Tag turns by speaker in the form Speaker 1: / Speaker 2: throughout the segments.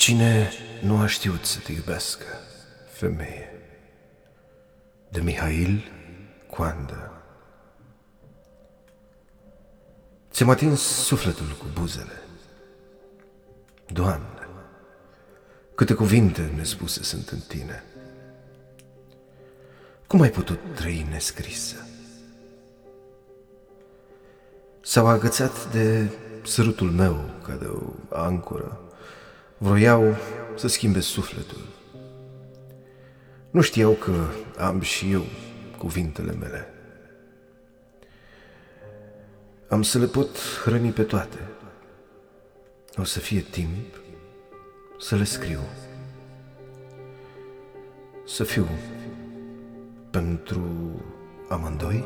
Speaker 1: Cine nu a știut să te iubească, femeie? De Mihail Coandă Ți-am atins sufletul cu buzele. Doamne, câte cuvinte nespuse sunt în tine. Cum ai putut trăi nescrisă? S-au agățat de sărutul meu ca de o ancoră Vroiau să schimbe sufletul. Nu știau că am și eu cuvintele mele. Am să le pot hrăni pe toate. O să fie timp să le scriu. Să fiu pentru amândoi?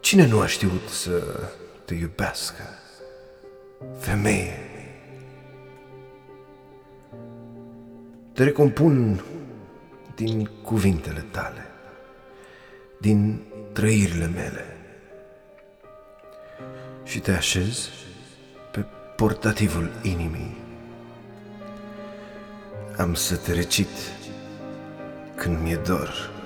Speaker 1: Cine nu a știut să te iubească? Femeie! Te recompun din cuvintele tale, din trăirile mele și te așez pe portativul inimii. Am să te recit când mi-e dor.